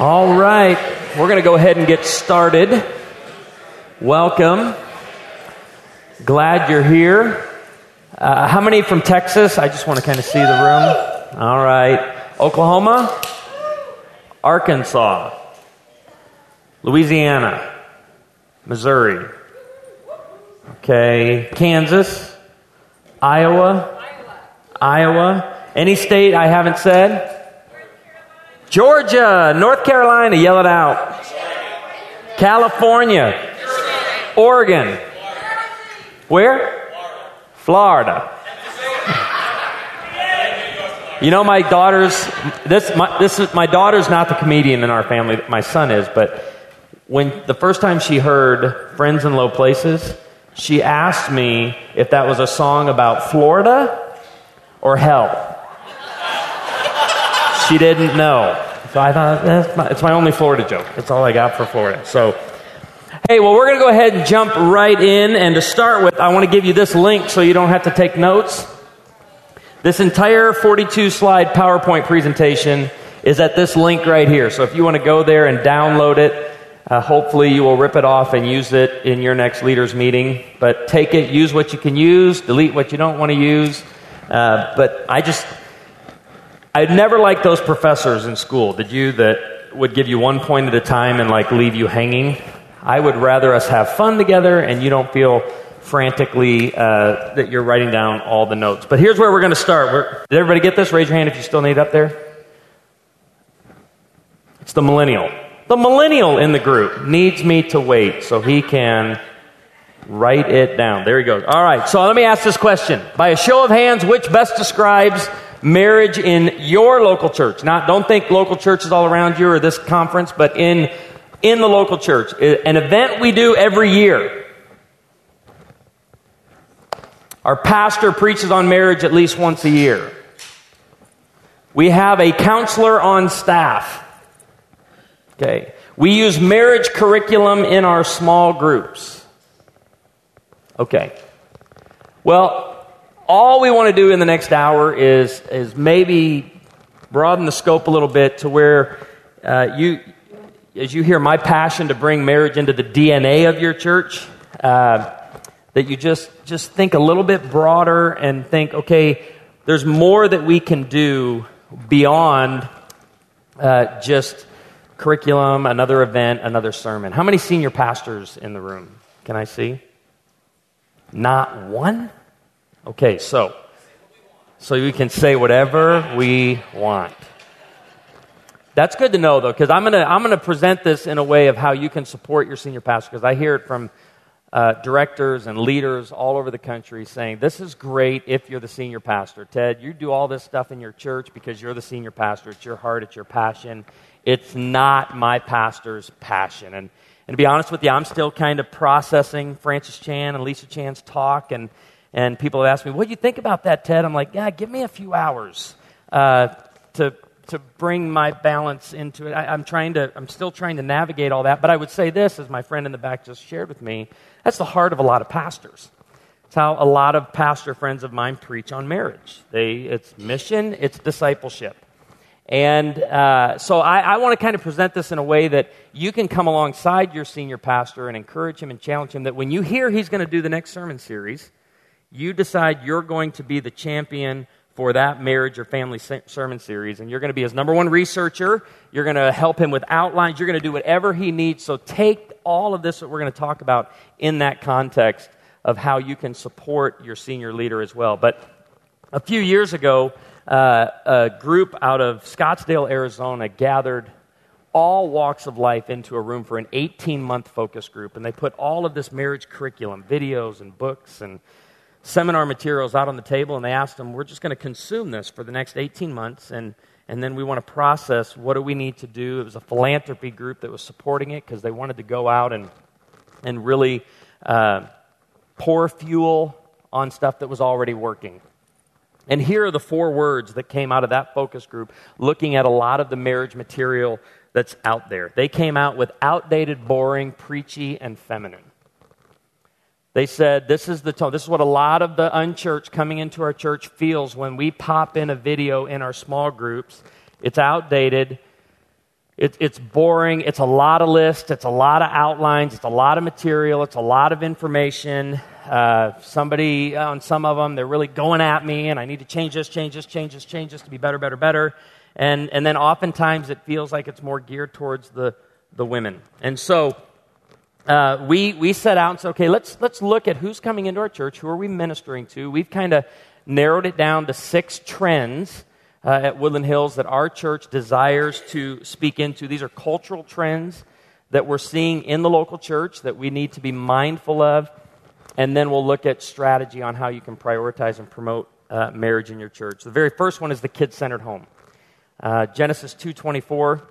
All right, we're going to go ahead and get started. Welcome. Glad you're here. Uh, how many from Texas? I just want to kind of see the room. All right. Oklahoma, Arkansas, Louisiana, Missouri. Okay. Kansas, Iowa, Iowa. Any state I haven't said? Georgia, North Carolina, yell it out. California, Oregon. Where? Florida. You know, my daughter's this. My, this is my daughter's not the comedian in our family. My son is, but when the first time she heard "Friends in Low Places," she asked me if that was a song about Florida or hell. She didn't know. So I thought, that's my, it's my only Florida joke. That's all I got for Florida. So, hey, well, we're going to go ahead and jump right in. And to start with, I want to give you this link so you don't have to take notes. This entire 42 slide PowerPoint presentation is at this link right here. So if you want to go there and download it, uh, hopefully you will rip it off and use it in your next leaders meeting. But take it, use what you can use, delete what you don't want to use. Uh, but I just I never liked those professors in school. Did you that would give you one point at a time and like leave you hanging? I would rather us have fun together and you don't feel frantically uh, that you're writing down all the notes. But here's where we're going to start. We're, did everybody get this? Raise your hand if you still need up there. It's the millennial. The millennial in the group needs me to wait so he can write it down. There he goes. All right, so let me ask this question. By a show of hands, which best describes marriage in your local church. Not, don't think local churches all around you or this conference, but in, in the local church. An event we do every year. Our pastor preaches on marriage at least once a year. We have a counselor on staff. Okay. We use marriage curriculum in our small groups. Okay. Well, all we want to do in the next hour is, is maybe broaden the scope a little bit to where uh, you, as you hear my passion to bring marriage into the DNA of your church, uh, that you just, just think a little bit broader and think, okay, there's more that we can do beyond uh, just curriculum, another event, another sermon. How many senior pastors in the room? Can I see? Not one? Okay, so so we can say whatever we want. That's good to know, though, because I'm to I'm gonna present this in a way of how you can support your senior pastor, because I hear it from uh, directors and leaders all over the country saying, This is great if you're the senior pastor. Ted, you do all this stuff in your church because you're the senior pastor. It's your heart, it's your passion. It's not my pastor's passion. And, and to be honest with you, I'm still kind of processing Francis Chan and Lisa Chan's talk and and people have asked me, what do you think about that, Ted? I'm like, yeah, give me a few hours uh, to, to bring my balance into it. I, am trying to, I'm still trying to navigate all that. But I would say this, as my friend in the back just shared with me, that's the heart of a lot of pastors. It's how a lot of pastor friends of mine preach on marriage. They, it's mission, it's discipleship. And uh, so I, I want to kind of present this in a way that you can come alongside your senior pastor and encourage him and challenge him that when you hear he's going to do the next sermon series, you decide you're going to be the champion for that marriage or family sermon series, and you're going to be his number one researcher. You're going to help him with outlines. You're going to do whatever he needs. So take all of this that we're going to talk about in that context of how you can support your senior leader as well. But a few years ago, uh, a group out of Scottsdale, Arizona gathered all walks of life into a room for an 18 month focus group, and they put all of this marriage curriculum, videos, and books, and seminar materials out on the table, and they asked them, We're just going to consume this for the next 18 months, and, and then we want to process what do we need to do. It was a philanthropy group that was supporting it because they wanted to go out and, and really uh, pour fuel on stuff that was already working. And here are the four words that came out of that focus group looking at a lot of the marriage material that's out there. They came out with outdated, boring, preachy, and feminine. They said, This is the tone. This is what a lot of the unchurched coming into our church feels when we pop in a video in our small groups. It's outdated, it, it's boring. It's a lot of lists. It's a lot of outlines. It's a lot of material. It's a lot of information. Uh, somebody on some of them, they're really going at me, and I need to change this, change this, change this, change this to be better, better, better. And, and then oftentimes it feels like it's more geared towards the, the women. And so uh, we, we set out and said, okay, let's, let's look at who's coming into our church, who are we ministering to. We've kind of narrowed it down to six trends uh, at Woodland Hills that our church desires to speak into. These are cultural trends that we're seeing in the local church that we need to be mindful of. And then we'll look at strategy on how you can prioritize and promote uh, marriage in your church. The very first one is the kid-centered home. Uh, Genesis 2:24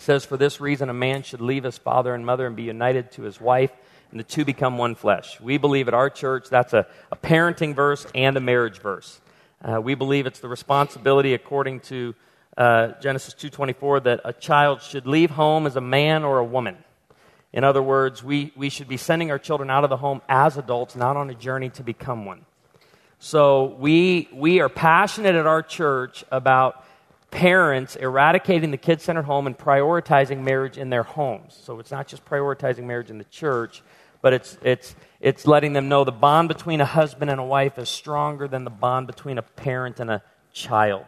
says, "For this reason, a man should leave his father and mother and be united to his wife, and the two become one flesh." We believe at our church that's a, a parenting verse and a marriage verse. Uh, we believe it's the responsibility, according to uh, Genesis 2:24, that a child should leave home as a man or a woman. In other words, we, we should be sending our children out of the home as adults, not on a journey to become one. So we, we are passionate at our church about parents eradicating the kid centered home and prioritizing marriage in their homes. So it's not just prioritizing marriage in the church, but it's, it's, it's letting them know the bond between a husband and a wife is stronger than the bond between a parent and a child.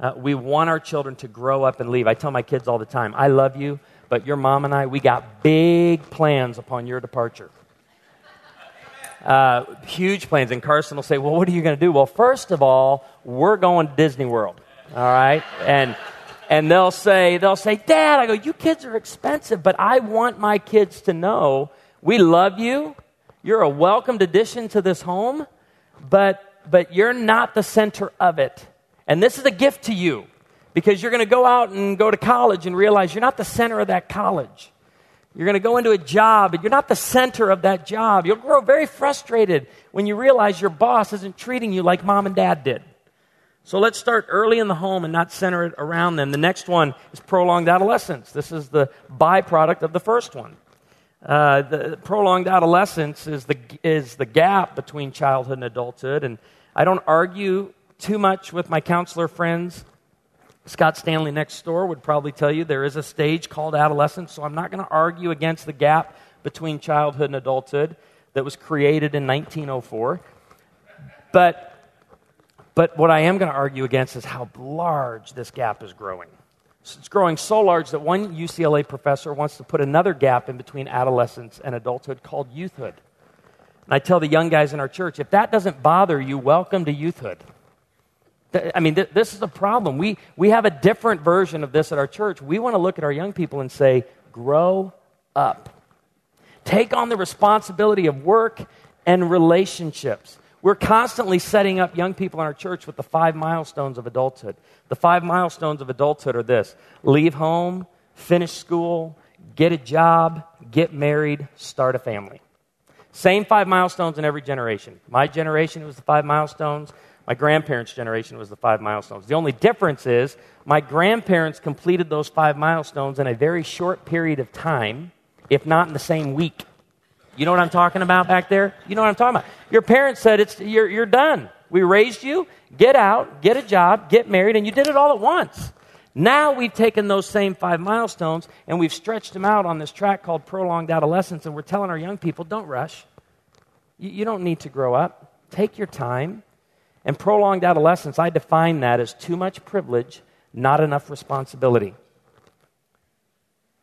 Uh, we want our children to grow up and leave. I tell my kids all the time, I love you, but your mom and I, we got big plans upon your departure. Uh, huge plans. And Carson will say, Well, what are you going to do? Well, first of all, we're going to Disney World. All right? And and they'll say, they'll say, Dad, I go, you kids are expensive, but I want my kids to know we love you. You're a welcomed addition to this home, but, but you're not the center of it. And this is a gift to you because you're going to go out and go to college and realize you're not the center of that college. You're going to go into a job and you're not the center of that job. You'll grow very frustrated when you realize your boss isn't treating you like mom and dad did. So let's start early in the home and not center it around them. The next one is prolonged adolescence. This is the byproduct of the first one. Uh, the prolonged adolescence is the, is the gap between childhood and adulthood. And I don't argue too much with my counselor friends. Scott Stanley next door would probably tell you there is a stage called adolescence, so I'm not going to argue against the gap between childhood and adulthood that was created in 1904. But, but what I am going to argue against is how large this gap is growing. It's growing so large that one UCLA professor wants to put another gap in between adolescence and adulthood called youthhood. And I tell the young guys in our church if that doesn't bother you, welcome to youthhood. I mean, th- this is a problem. We, we have a different version of this at our church. We want to look at our young people and say, grow up. Take on the responsibility of work and relationships. We're constantly setting up young people in our church with the five milestones of adulthood. The five milestones of adulthood are this leave home, finish school, get a job, get married, start a family. Same five milestones in every generation. My generation was the five milestones. My grandparents' generation was the five milestones. The only difference is my grandparents completed those five milestones in a very short period of time, if not in the same week. You know what I'm talking about back there? You know what I'm talking about? Your parents said, it's, you're, you're done. We raised you, get out, get a job, get married, and you did it all at once. Now we've taken those same five milestones and we've stretched them out on this track called prolonged adolescence, and we're telling our young people, don't rush. You, you don't need to grow up. Take your time. And prolonged adolescence, I define that as too much privilege, not enough responsibility.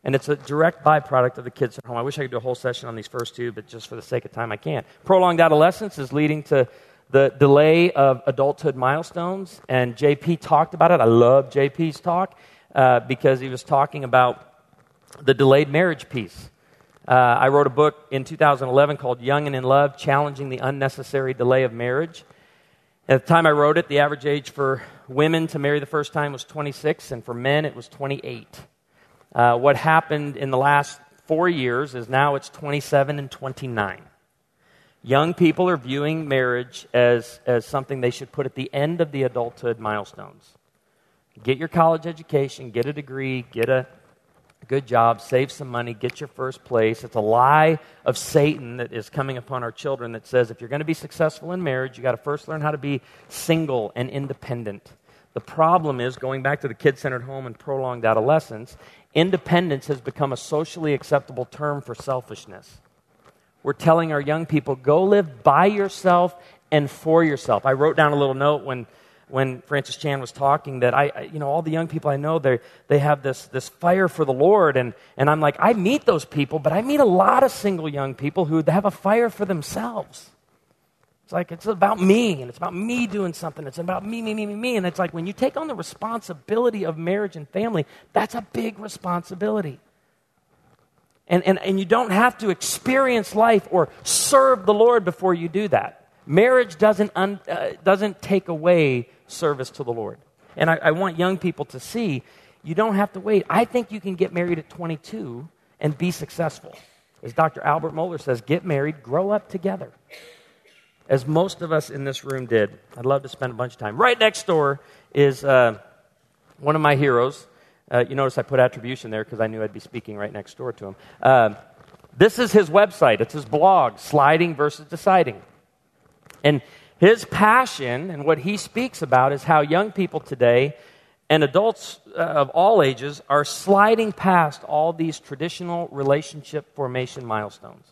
And it's a direct byproduct of the kids at home. I wish I could do a whole session on these first two, but just for the sake of time, I can't. Prolonged adolescence is leading to the delay of adulthood milestones. And JP talked about it. I love JP's talk uh, because he was talking about the delayed marriage piece. Uh, I wrote a book in 2011 called Young and in Love Challenging the Unnecessary Delay of Marriage. At the time I wrote it, the average age for women to marry the first time was 26, and for men it was 28. Uh, what happened in the last four years is now it's 27 and 29. Young people are viewing marriage as, as something they should put at the end of the adulthood milestones. Get your college education, get a degree, get a good job, save some money, get your first place. It's a lie of Satan that is coming upon our children that says if you're going to be successful in marriage, you got to first learn how to be single and independent. The problem is, going back to the kid centered home and prolonged adolescence, independence has become a socially acceptable term for selfishness. We're telling our young people, go live by yourself and for yourself. I wrote down a little note when, when Francis Chan was talking that I, you know, all the young people I know, they, they have this, this fire for the Lord. And, and I'm like, I meet those people, but I meet a lot of single young people who have a fire for themselves. It's like, it's about me, and it's about me doing something. It's about me, me, me, me, me. And it's like, when you take on the responsibility of marriage and family, that's a big responsibility. And, and, and you don't have to experience life or serve the Lord before you do that. Marriage doesn't, un, uh, doesn't take away service to the Lord. And I, I want young people to see you don't have to wait. I think you can get married at 22 and be successful. As Dr. Albert Mohler says, get married, grow up together as most of us in this room did. I'd love to spend a bunch of time. Right next door is uh, one of my heroes. Uh, you notice I put attribution there because I knew I'd be speaking right next door to him. Uh, this is his website, it's his blog, Sliding versus Deciding. And his passion and what he speaks about is how young people today and adults uh, of all ages are sliding past all these traditional relationship formation milestones.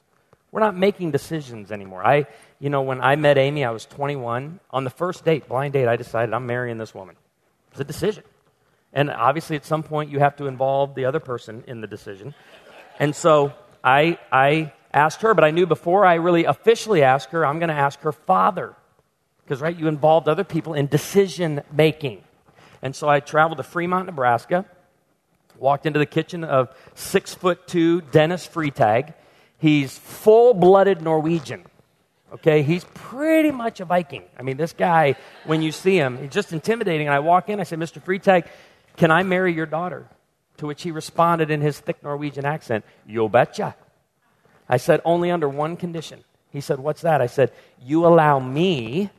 We're not making decisions anymore. I, you know, when I met Amy, I was 21. On the first date, blind date, I decided I'm marrying this woman. It's a decision. And obviously, at some point, you have to involve the other person in the decision. And so I, I asked her, but I knew before I really officially asked her, I'm going to ask her father. Because, right, you involved other people in decision making. And so I traveled to Fremont, Nebraska, walked into the kitchen of six foot two Dennis Freetag He's full blooded Norwegian. Okay, he's pretty much a Viking. I mean, this guy, when you see him, he's just intimidating. And I walk in, I say, Mr. Freetag, can I marry your daughter? To which he responded in his thick Norwegian accent, You betcha. I said, Only under one condition. He said, What's that? I said, You allow me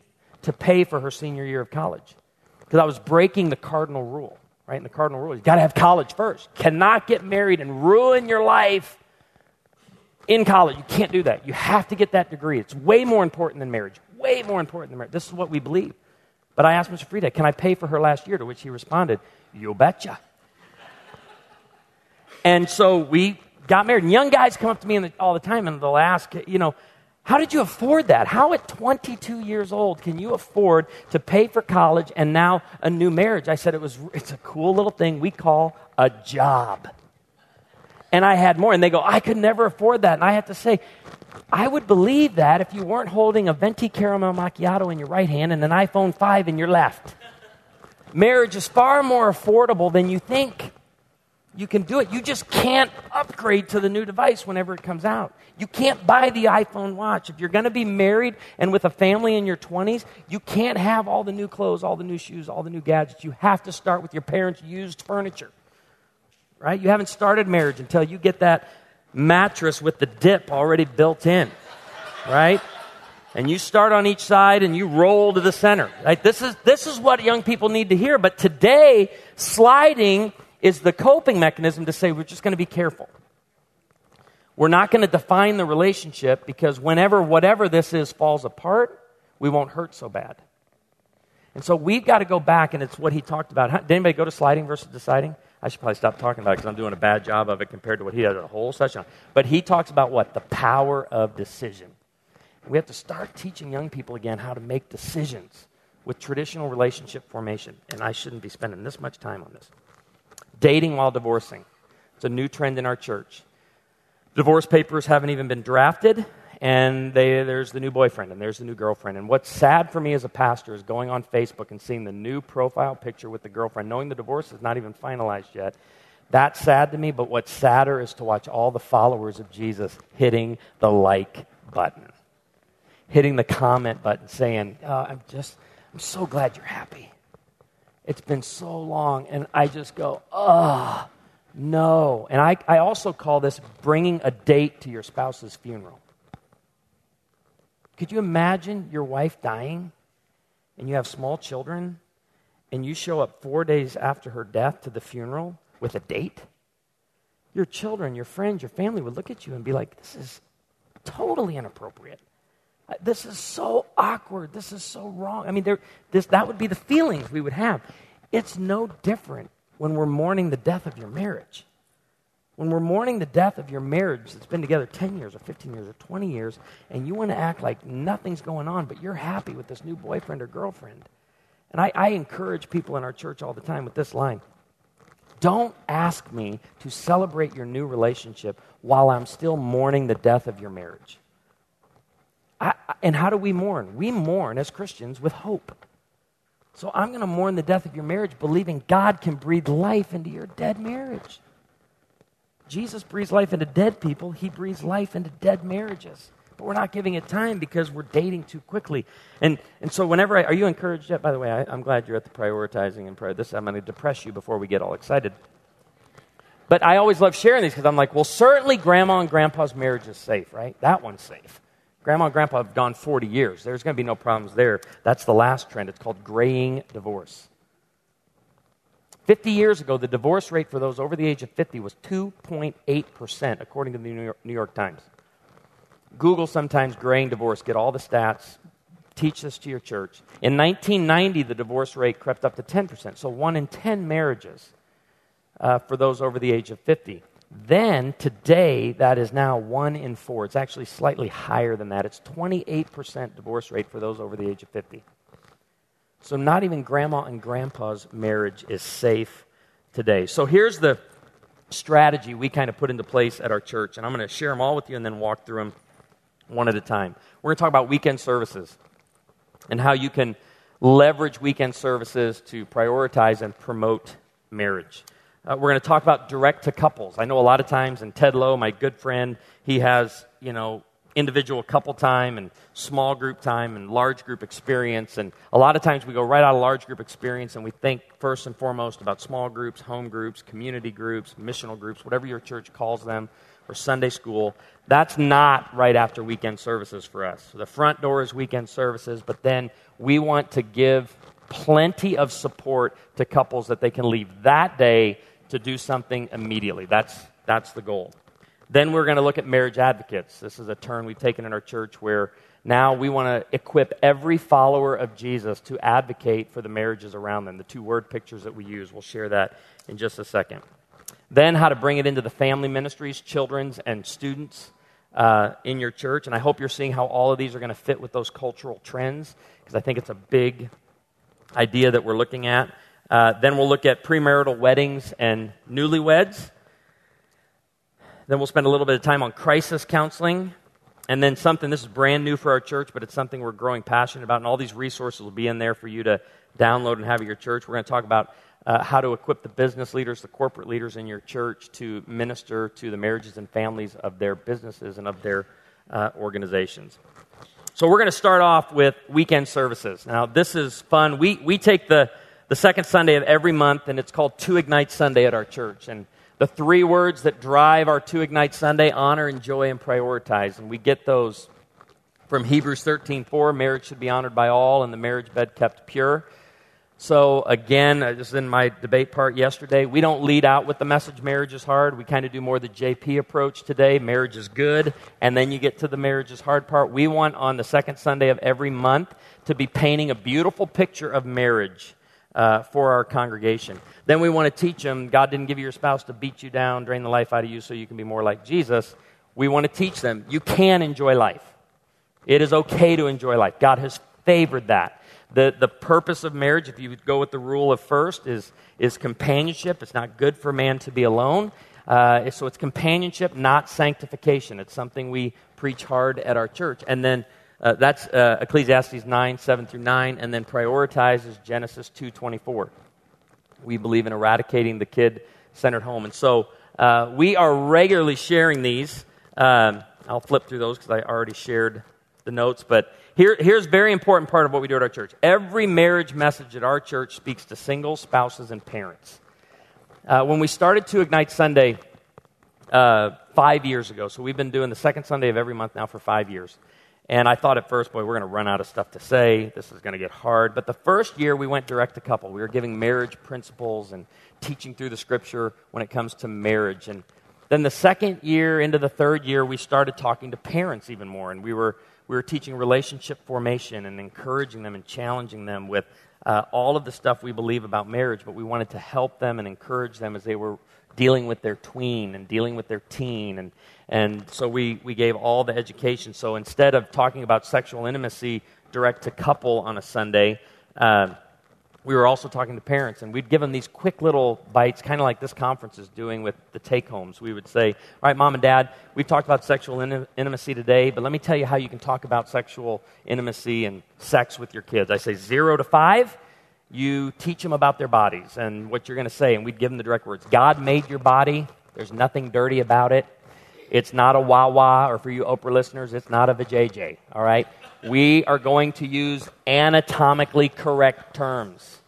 to pay for her senior year of college. Because I was breaking the cardinal rule, right? And the cardinal rule is you got to have college first. Cannot get married and ruin your life in college. You can't do that. You have to get that degree. It's way more important than marriage. Way more important than marriage. This is what we believe. But I asked Mr. Frieda, can I pay for her last year? To which he responded, You betcha. and so we got married. And young guys come up to me the, all the time and they'll ask, you know, how did you afford that? How at 22 years old can you afford to pay for college and now a new marriage? I said it was it's a cool little thing we call a job and I had more. And they go, I could never afford that. And I have to say, I would believe that if you weren't holding a venti caramel macchiato in your right hand and an iPhone 5 in your left. Marriage is far more affordable than you think. You can do it. You just can't upgrade to the new device whenever it comes out. You can't buy the iPhone watch. If you're going to be married and with a family in your 20s, you can't have all the new clothes, all the new shoes, all the new gadgets. You have to start with your parents' used furniture right? You haven't started marriage until you get that mattress with the dip already built in, right? And you start on each side and you roll to the center. Right? This is this is what young people need to hear. But today, sliding is the coping mechanism to say we're just going to be careful. We're not going to define the relationship because whenever whatever this is falls apart, we won't hurt so bad. And so we've got to go back, and it's what he talked about. Did anybody go to sliding versus deciding? I should probably stop talking about it because I'm doing a bad job of it compared to what he does a whole session on. But he talks about what? The power of decision. We have to start teaching young people again how to make decisions with traditional relationship formation. And I shouldn't be spending this much time on this. Dating while divorcing. It's a new trend in our church. Divorce papers haven't even been drafted, and they, there's the new boyfriend and there's the new girlfriend. And what's sad for me as a pastor is going on Facebook and seeing the new profile picture with the girlfriend, knowing the divorce is not even finalized yet. That's sad to me, but what's sadder is to watch all the followers of Jesus hitting the like button, hitting the comment button, saying, oh, I'm just, I'm so glad you're happy. It's been so long. And I just go, oh, no. And I, I also call this bringing a date to your spouse's funeral. Could you imagine your wife dying and you have small children and you show up four days after her death to the funeral with a date? Your children, your friends, your family would look at you and be like, this is totally inappropriate. Uh, this is so awkward. This is so wrong. I mean, there, this, that would be the feelings we would have. It's no different when we're mourning the death of your marriage. When we're mourning the death of your marriage that's been together 10 years or 15 years or 20 years, and you want to act like nothing's going on, but you're happy with this new boyfriend or girlfriend. And I, I encourage people in our church all the time with this line Don't ask me to celebrate your new relationship while I'm still mourning the death of your marriage. I, and how do we mourn? We mourn as Christians with hope. So I'm going to mourn the death of your marriage, believing God can breathe life into your dead marriage. Jesus breathes life into dead people, He breathes life into dead marriages. But we're not giving it time because we're dating too quickly. And, and so, whenever I, are you encouraged yet? By the way, I, am glad you're at the prioritizing and prayer. This, I'm going to depress you before we get all excited. But I always love sharing these because I'm like, well, certainly grandma and grandpa's marriage is safe, right? That one's safe. Grandma and grandpa have gone 40 years. There's going to be no problems there. That's the last trend. It's called graying divorce. 50 years ago, the divorce rate for those over the age of 50 was 2.8%, according to the New York, New York Times. Google sometimes graying divorce, get all the stats, teach this to your church. In 1990, the divorce rate crept up to 10%, so one in 10 marriages uh, for those over the age of 50. Then, today, that is now one in four. It's actually slightly higher than that. It's 28% divorce rate for those over the age of 50. So, not even grandma and grandpa's marriage is safe today. So, here's the strategy we kind of put into place at our church, and I'm going to share them all with you and then walk through them one at a time. We're going to talk about weekend services and how you can leverage weekend services to prioritize and promote marriage. Uh, we're going to talk about direct to couples. I know a lot of times, and Ted Lowe, my good friend, he has, you know, individual couple time and small group time and large group experience. And a lot of times we go right out of large group experience and we think first and foremost about small groups, home groups, community groups, missional groups, whatever your church calls them, or Sunday school. That's not right after weekend services for us. The front door is weekend services, but then we want to give plenty of support to couples that they can leave that day to do something immediately. That's, that's the goal. Then we're going to look at marriage advocates. This is a turn we've taken in our church where now we want to equip every follower of Jesus to advocate for the marriages around them. The two word pictures that we use, we'll share that in just a second. Then, how to bring it into the family ministries, children's, and students uh, in your church. And I hope you're seeing how all of these are going to fit with those cultural trends because I think it's a big idea that we're looking at. Uh, then we'll look at premarital weddings and newlyweds. Then we'll spend a little bit of time on crisis counseling. And then something, this is brand new for our church, but it's something we're growing passionate about. And all these resources will be in there for you to download and have at your church. We're going to talk about uh, how to equip the business leaders, the corporate leaders in your church to minister to the marriages and families of their businesses and of their uh, organizations. So we're going to start off with weekend services. Now, this is fun. We, we take the the second Sunday of every month, and it's called Two Ignite Sunday at our church. And the three words that drive our Two Ignite Sunday honor, enjoy, and prioritize. And we get those from Hebrews 13 4. Marriage should be honored by all, and the marriage bed kept pure. So, again, uh, just in my debate part yesterday, we don't lead out with the message marriage is hard. We kind of do more the JP approach today. Marriage is good. And then you get to the marriage is hard part. We want on the second Sunday of every month to be painting a beautiful picture of marriage uh, for our congregation. Then we want to teach them God didn't give you your spouse to beat you down, drain the life out of you so you can be more like Jesus. We want to teach them you can enjoy life. It is okay to enjoy life. God has favored that. The, the purpose of marriage, if you go with the rule of first, is, is companionship. It's not good for man to be alone. Uh, so it's companionship, not sanctification. It's something we preach hard at our church. And then uh, that's uh, Ecclesiastes 9, 7 through 9, and then prioritizes Genesis 2.24. We believe in eradicating the kid-centered home. And so uh, we are regularly sharing these. Um, I'll flip through those because I already shared the notes. But here, here's a very important part of what we do at our church. Every marriage message at our church speaks to singles, spouses, and parents. Uh, when we started to Ignite Sunday uh, five years ago, so we've been doing the second Sunday of every month now for five years. And I thought at first, boy, we're going to run out of stuff to say. This is going to get hard. But the first year, we went direct to couple. We were giving marriage principles and teaching through the scripture when it comes to marriage. And then the second year into the third year, we started talking to parents even more. And we were, we were teaching relationship formation and encouraging them and challenging them with uh, all of the stuff we believe about marriage. But we wanted to help them and encourage them as they were dealing with their tween and dealing with their teen. And, and so we, we gave all the education. So instead of talking about sexual intimacy direct to couple on a Sunday, uh, we were also talking to parents, and we'd give them these quick little bites, kind of like this conference is doing with the take homes. We would say, All right, mom and dad, we've talked about sexual in- intimacy today, but let me tell you how you can talk about sexual intimacy and sex with your kids. I say zero to five, you teach them about their bodies and what you're going to say, and we'd give them the direct words God made your body, there's nothing dirty about it. It's not a Wawa, or for you Oprah listeners, it's not a vajayjay, all right? we are going to use anatomically correct terms.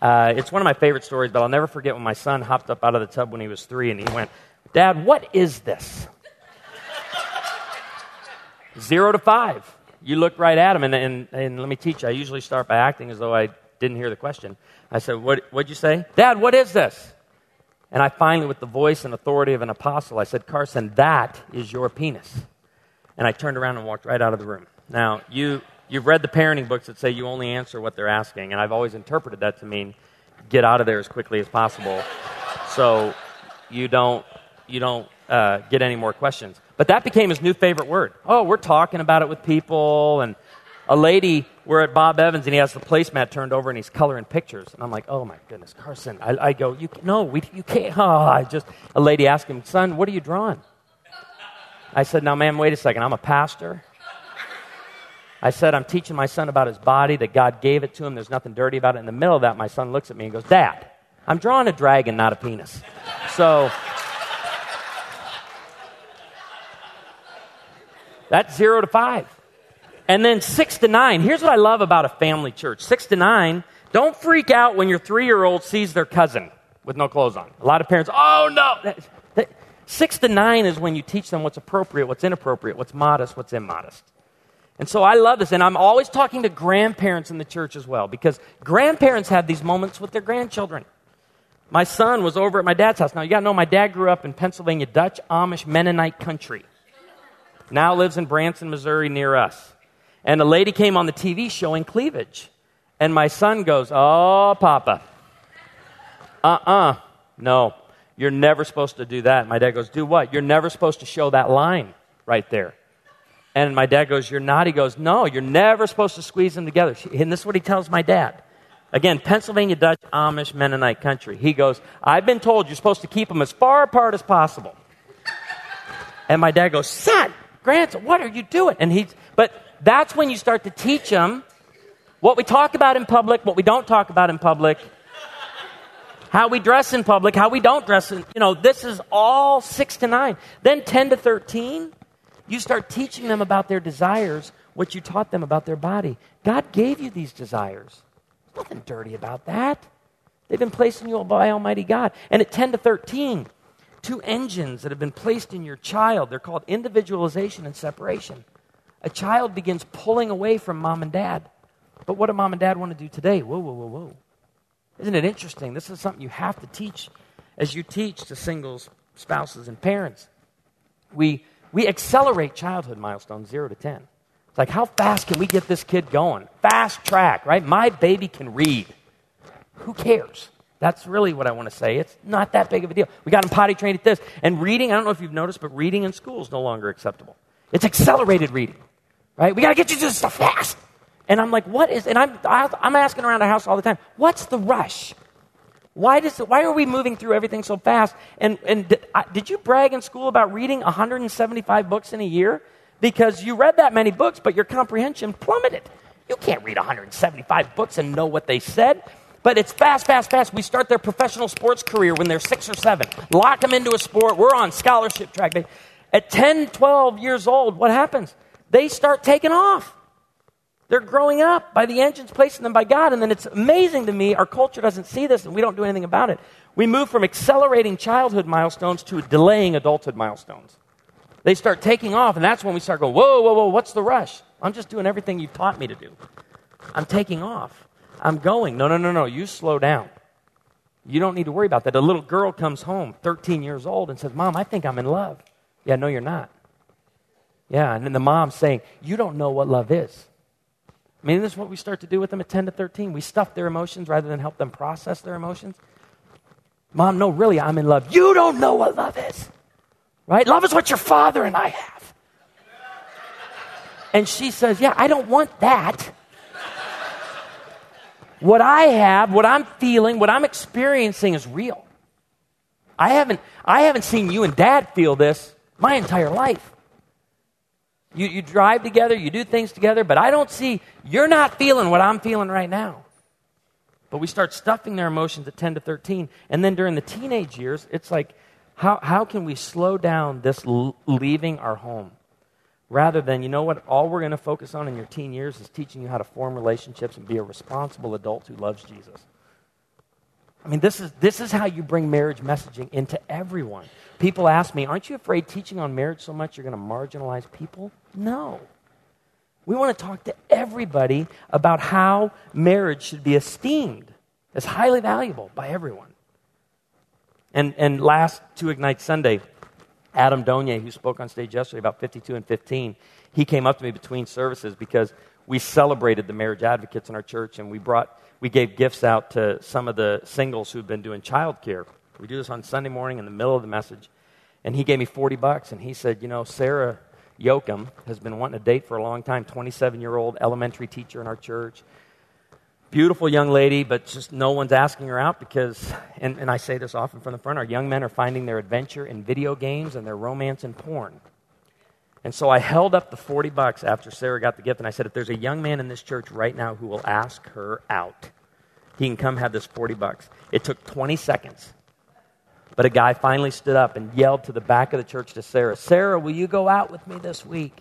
Uh, it's one of my favorite stories, but I'll never forget when my son hopped up out of the tub when he was three and he went, Dad, what is this? Zero to five. You look right at him, and, and, and let me teach you. I usually start by acting as though I didn't hear the question. I said, what, What'd you say? Dad, what is this? And I finally, with the voice and authority of an apostle, I said, Carson, that is your penis. And I turned around and walked right out of the room. Now, you, you've read the parenting books that say you only answer what they're asking, and I've always interpreted that to mean get out of there as quickly as possible so you don't, you don't uh, get any more questions. But that became his new favorite word. Oh, we're talking about it with people, and a lady, we're at Bob Evans, and he has the placemat turned over, and he's coloring pictures. And I'm like, oh my goodness, Carson. I, I go, you, no, we, you can't. Oh, I just, a lady asked him, son, what are you drawing? I said, now, ma'am, wait a second. I'm a pastor. I said, I'm teaching my son about his body, that God gave it to him. There's nothing dirty about it. In the middle of that, my son looks at me and goes, Dad, I'm drawing a dragon, not a penis. So that's zero to five. And then six to nine. Here's what I love about a family church six to nine, don't freak out when your three year old sees their cousin with no clothes on. A lot of parents, oh no. Six to nine is when you teach them what's appropriate, what's inappropriate, what's modest, what's immodest. And so I love this. And I'm always talking to grandparents in the church as well because grandparents have these moments with their grandchildren. My son was over at my dad's house. Now, you got to know my dad grew up in Pennsylvania, Dutch Amish Mennonite country. Now lives in Branson, Missouri, near us. And a lady came on the TV showing cleavage. And my son goes, Oh, Papa. Uh uh-uh. uh No, you're never supposed to do that. My dad goes, Do what? You're never supposed to show that line right there. And my dad goes, You're not. He goes, No, you're never supposed to squeeze them together. And this is what he tells my dad. Again, Pennsylvania Dutch Amish Mennonite country. He goes, I've been told you're supposed to keep them as far apart as possible. And my dad goes, Son, grandson, what are you doing? And he's, but that's when you start to teach them what we talk about in public, what we don't talk about in public, how we dress in public, how we don't dress in, you know, this is all six to nine. Then 10 to 13, you start teaching them about their desires, what you taught them about their body. God gave you these desires. Nothing dirty about that. They've been placed in you by Almighty God. And at 10 to 13, two engines that have been placed in your child. They're called individualization and separation. A child begins pulling away from mom and dad. But what do mom and dad want to do today? Whoa, whoa, whoa, whoa. Isn't it interesting? This is something you have to teach as you teach to singles, spouses, and parents. We we accelerate childhood milestones 0 to 10. It's like, how fast can we get this kid going? Fast track, right? My baby can read. Who cares? That's really what I want to say. It's not that big of a deal. We got him potty trained at this. And reading, I don't know if you've noticed, but reading in school is no longer acceptable. It's accelerated reading, right? We got to get you to this stuff fast. And I'm like, what is, and I'm, I'm asking around the house all the time, what's the rush? Why, does, why are we moving through everything so fast? And, and did, did you brag in school about reading 175 books in a year? Because you read that many books, but your comprehension plummeted. You can't read 175 books and know what they said. But it's fast, fast, fast. We start their professional sports career when they're six or seven. Lock them into a sport. We're on scholarship track. At 10, 12 years old, what happens? They start taking off. They're growing up by the engines placing them by God. And then it's amazing to me, our culture doesn't see this and we don't do anything about it. We move from accelerating childhood milestones to delaying adulthood milestones. They start taking off, and that's when we start going, whoa, whoa, whoa, what's the rush? I'm just doing everything you taught me to do. I'm taking off. I'm going. No, no, no, no. You slow down. You don't need to worry about that. A little girl comes home, 13 years old, and says, Mom, I think I'm in love. Yeah, no, you're not. Yeah, and then the mom's saying, You don't know what love is. I mean, this is what we start to do with them at 10 to 13. We stuff their emotions rather than help them process their emotions. Mom, no, really, I'm in love. You don't know what love is. Right? Love is what your father and I have. And she says, Yeah, I don't want that. What I have, what I'm feeling, what I'm experiencing is real. I haven't, I haven't seen you and dad feel this my entire life. You, you drive together, you do things together, but I don't see, you're not feeling what I'm feeling right now. But we start stuffing their emotions at 10 to 13. And then during the teenage years, it's like, how, how can we slow down this l- leaving our home? Rather than, you know what, all we're going to focus on in your teen years is teaching you how to form relationships and be a responsible adult who loves Jesus. I mean, this is, this is how you bring marriage messaging into everyone. People ask me, aren't you afraid teaching on marriage so much you're going to marginalize people? No. We want to talk to everybody about how marriage should be esteemed as highly valuable by everyone. And, and last to Ignite Sunday, Adam Donye, who spoke on stage yesterday about 52 and 15, he came up to me between services because we celebrated the marriage advocates in our church and we brought we gave gifts out to some of the singles who've been doing childcare. We do this on Sunday morning in the middle of the message. And he gave me 40 bucks and he said, You know, Sarah Yoakum has been wanting a date for a long time, 27 year old elementary teacher in our church. Beautiful young lady, but just no one's asking her out because, and, and I say this often from the front, our young men are finding their adventure in video games and their romance in porn. And so I held up the 40 bucks after Sarah got the gift, and I said, if there's a young man in this church right now who will ask her out, he can come have this 40 bucks. It took 20 seconds. But a guy finally stood up and yelled to the back of the church to Sarah, Sarah, will you go out with me this week?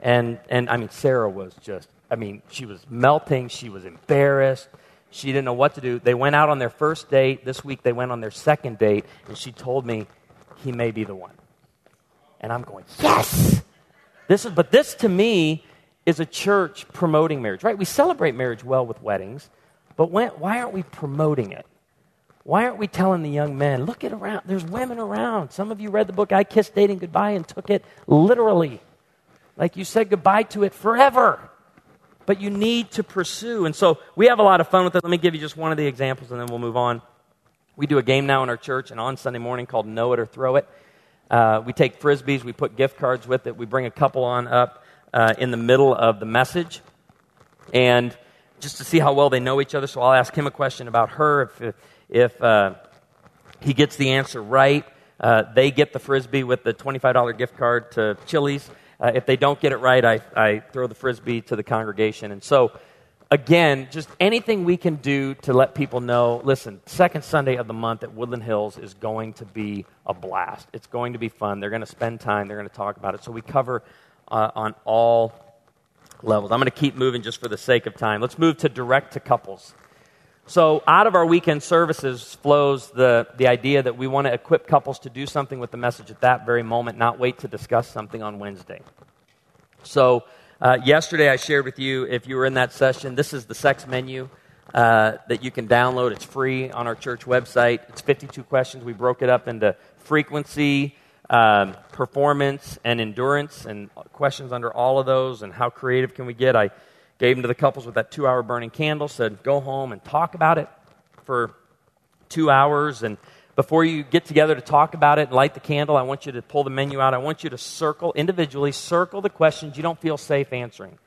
And, and I mean, Sarah was just, I mean, she was melting. She was embarrassed. She didn't know what to do. They went out on their first date. This week they went on their second date, and she told me, he may be the one. And I'm going, yes! This is, but this to me is a church promoting marriage, right? We celebrate marriage well with weddings, but when, why aren't we promoting it? Why aren't we telling the young men, look at around, there's women around. Some of you read the book I Kissed Dating Goodbye and took it literally. Like you said goodbye to it forever. But you need to pursue. And so we have a lot of fun with it. Let me give you just one of the examples and then we'll move on. We do a game now in our church and on Sunday morning called Know It or Throw It. Uh, we take frisbees, we put gift cards with it, we bring a couple on up uh, in the middle of the message, and just to see how well they know each other. So I'll ask him a question about her. If, if uh, he gets the answer right, uh, they get the frisbee with the $25 gift card to Chili's. Uh, if they don't get it right, I, I throw the frisbee to the congregation. And so again, just anything we can do to let people know listen, second Sunday of the month at Woodland Hills is going to be a blast. It's going to be fun. They're going to spend time, they're going to talk about it. So we cover uh, on all levels. I'm going to keep moving just for the sake of time. Let's move to direct to couples. So, out of our weekend services flows the, the idea that we want to equip couples to do something with the message at that very moment, not wait to discuss something on Wednesday. So, uh, yesterday, I shared with you, if you were in that session, this is the sex menu uh, that you can download. It's free on our church website. It's 52 questions. We broke it up into frequency, um, performance, and endurance, and questions under all of those, and how creative can we get. I gave them to the couples with that two hour burning candle, said, go home and talk about it for two hours, and before you get together to talk about it and light the candle, I want you to pull the menu out. I want you to circle, individually, circle the questions you don't feel safe answering.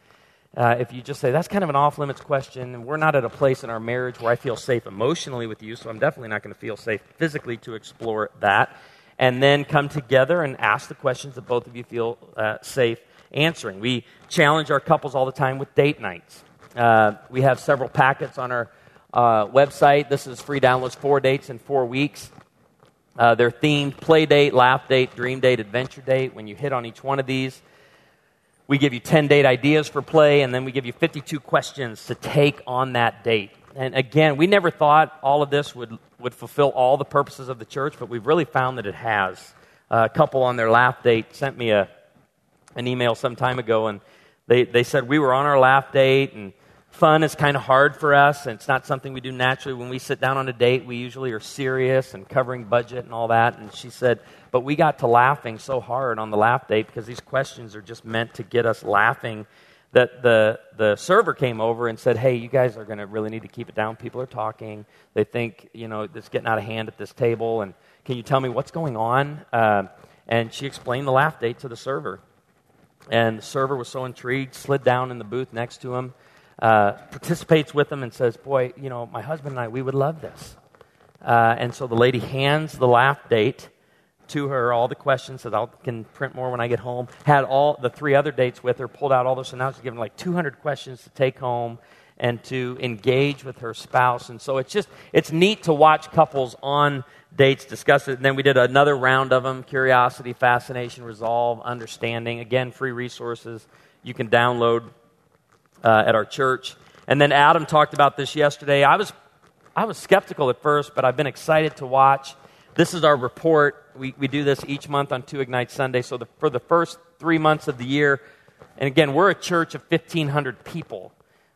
Uh, if you just say, that's kind of an off limits question, and we're not at a place in our marriage where I feel safe emotionally with you, so I'm definitely not going to feel safe physically to explore that. And then come together and ask the questions that both of you feel uh, safe answering. We challenge our couples all the time with date nights. Uh, we have several packets on our uh, website. This is free downloads, four dates in four weeks. Uh, they're themed play date, laugh date, dream date, adventure date. When you hit on each one of these, we give you 10 date ideas for play, and then we give you 52 questions to take on that date. And again, we never thought all of this would, would fulfill all the purposes of the church, but we've really found that it has. Uh, a couple on their laugh date sent me a, an email some time ago, and they, they said we were on our laugh date, and fun is kind of hard for us, and it's not something we do naturally. When we sit down on a date, we usually are serious and covering budget and all that. And she said, But we got to laughing so hard on the laugh date because these questions are just meant to get us laughing that the, the server came over and said, Hey, you guys are going to really need to keep it down. People are talking. They think, you know, it's getting out of hand at this table. And can you tell me what's going on? Uh, and she explained the laugh date to the server. And the server was so intrigued, slid down in the booth next to him, uh, participates with them and says, Boy, you know, my husband and I, we would love this. Uh, and so the lady hands the laugh date to her all the questions that I can print more when I get home. Had all the three other dates with her, pulled out all those, and now she's given like 200 questions to take home and to engage with her spouse. And so it's just, it's neat to watch couples on dates discuss it. And then we did another round of them curiosity, fascination, resolve, understanding. Again, free resources you can download uh, at our church. And then Adam talked about this yesterday. I was, I was skeptical at first, but I've been excited to watch. This is our report. We, we do this each month on Two Ignite Sunday. So the, for the first three months of the year, and again, we're a church of 1,500 people.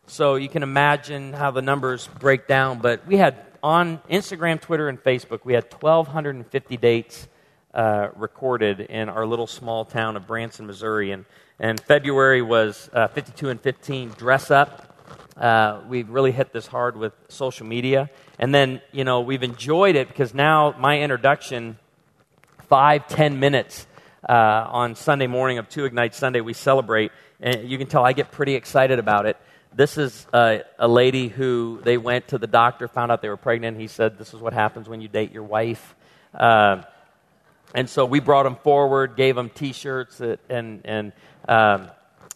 So you can imagine how the numbers break down. But we had on Instagram, Twitter, and Facebook, we had 1,250 dates uh, recorded in our little small town of Branson, Missouri. And, and February was uh, 52 and 15 dress up. Uh, we've really hit this hard with social media. And then, you know, we've enjoyed it because now my introduction, five, ten minutes uh, on Sunday morning of Two Ignite Sunday, we celebrate. And you can tell I get pretty excited about it this is a, a, lady who they went to the doctor, found out they were pregnant. He said, This is what happens when you date your wife. Uh, and so we brought them forward, gave them t shirts, and, and um,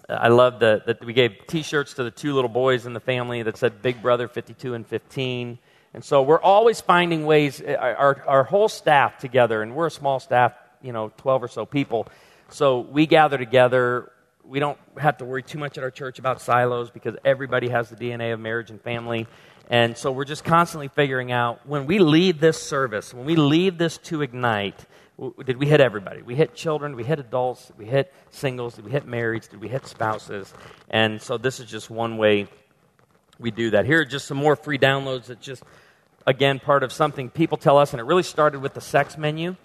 I love that we gave t shirts to the two little boys in the family that said Big Brother 52 and 15. And so we're always finding ways, our, our whole staff together, and we're a small staff, you know, 12 or so people. So we gather together we don't have to worry too much at our church about silos because everybody has the DNA of marriage and family. And so we're just constantly figuring out when we leave this service, when we leave this to ignite, did we hit everybody? We hit children, we hit adults, we hit singles, did we hit marrieds, did we hit spouses? And so this is just one way we do that. Here are just some more free downloads that just, again, part of something people tell us, and it really started with the sex menu,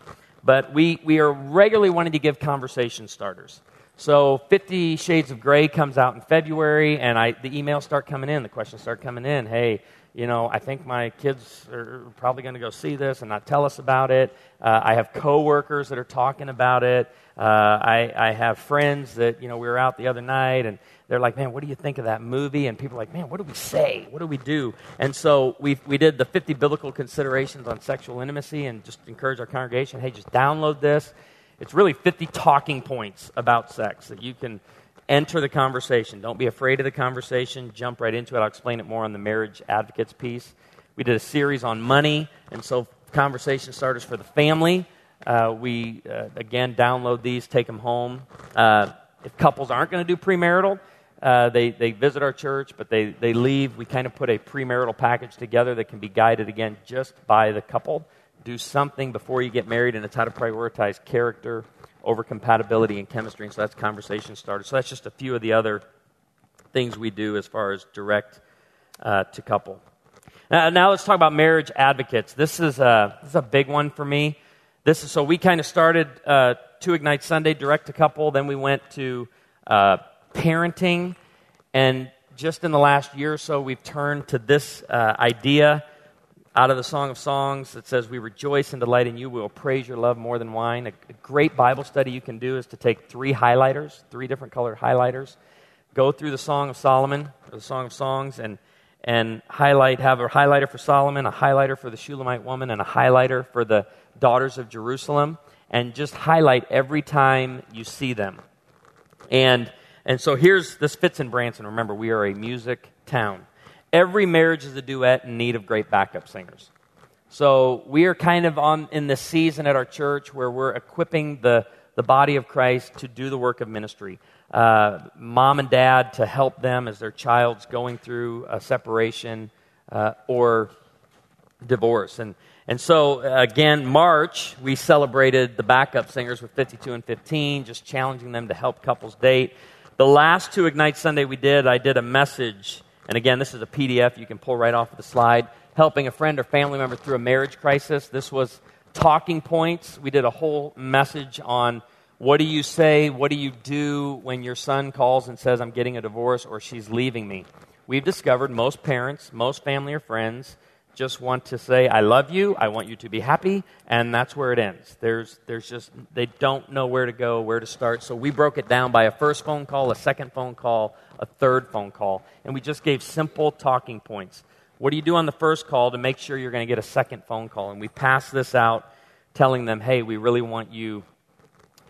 but we, we are regularly wanting to give conversation starters. So Fifty Shades of Grey comes out in February, and I, the emails start coming in, the questions start coming in. Hey, you know, I think my kids are probably going to go see this and not tell us about it. Uh, I have coworkers that are talking about it. Uh, I, I have friends that, you know, we were out the other night and they're like, man, what do you think of that movie? And people are like, man, what do we say? What do we do? And so we we did the 50 biblical considerations on sexual intimacy and just encourage our congregation, hey, just download this it's really 50 talking points about sex that you can enter the conversation. Don't be afraid of the conversation. Jump right into it. I'll explain it more on the marriage advocates piece. We did a series on money, and so conversation starters for the family. Uh, we, uh, again, download these, take them home. Uh, if couples aren't going to do premarital, uh, they, they visit our church, but they, they leave. We kind of put a premarital package together that can be guided, again, just by the couple do something before you get married, and it's how to prioritize character over compatibility and chemistry. And so that's conversation started. So that's just a few of the other things we do as far as direct uh, to couple. Now, now, let's talk about marriage advocates. This is a, this is a big one for me. This is so we kind of started uh, Two Ignite Sunday direct to couple. Then we went to uh, parenting, and just in the last year or so, we've turned to this uh, idea out of the Song of Songs that says, We rejoice and delight in you. We will praise your love more than wine. A, a, great Bible study you can do is to take three highlighters, three different colored highlighters, go through the Song of Solomon, or the Song of Songs, and, and highlight, have a highlighter for Solomon, a highlighter for the Shulamite woman, and a highlighter for the daughters of Jerusalem, and just highlight every time you see them. And, and so here's this fits in Branson. Remember, we are a music town. Every marriage is a duet in need of great backup singers. So we are kind of on in this season at our church where we're equipping the, the body of Christ to do the work of ministry. Uh, mom and dad to help them as their child's going through a separation uh, or divorce. And, and so, again, March, we celebrated the backup singers with 52 and 15, just challenging them to help couples date. The last two Ignite Sunday we did, I did a message and again, this is a PDF you can pull right off of the slide. Helping a friend or family member through a marriage crisis. This was talking points. We did a whole message on What do you say? What do you do when your son calls and says, I'm getting a divorce or she's leaving me? We've discovered most parents, most family or friends just want to say, I love you, I want you to be happy, and that's where it ends. There's, there's just, they don't know where to go, where to start. So we broke it down by a first phone call, a second phone call, a third phone call, and we just gave simple talking points. What do you do on the first call to make sure you're going to get a second phone call? And we pass this out telling them, hey, we really want you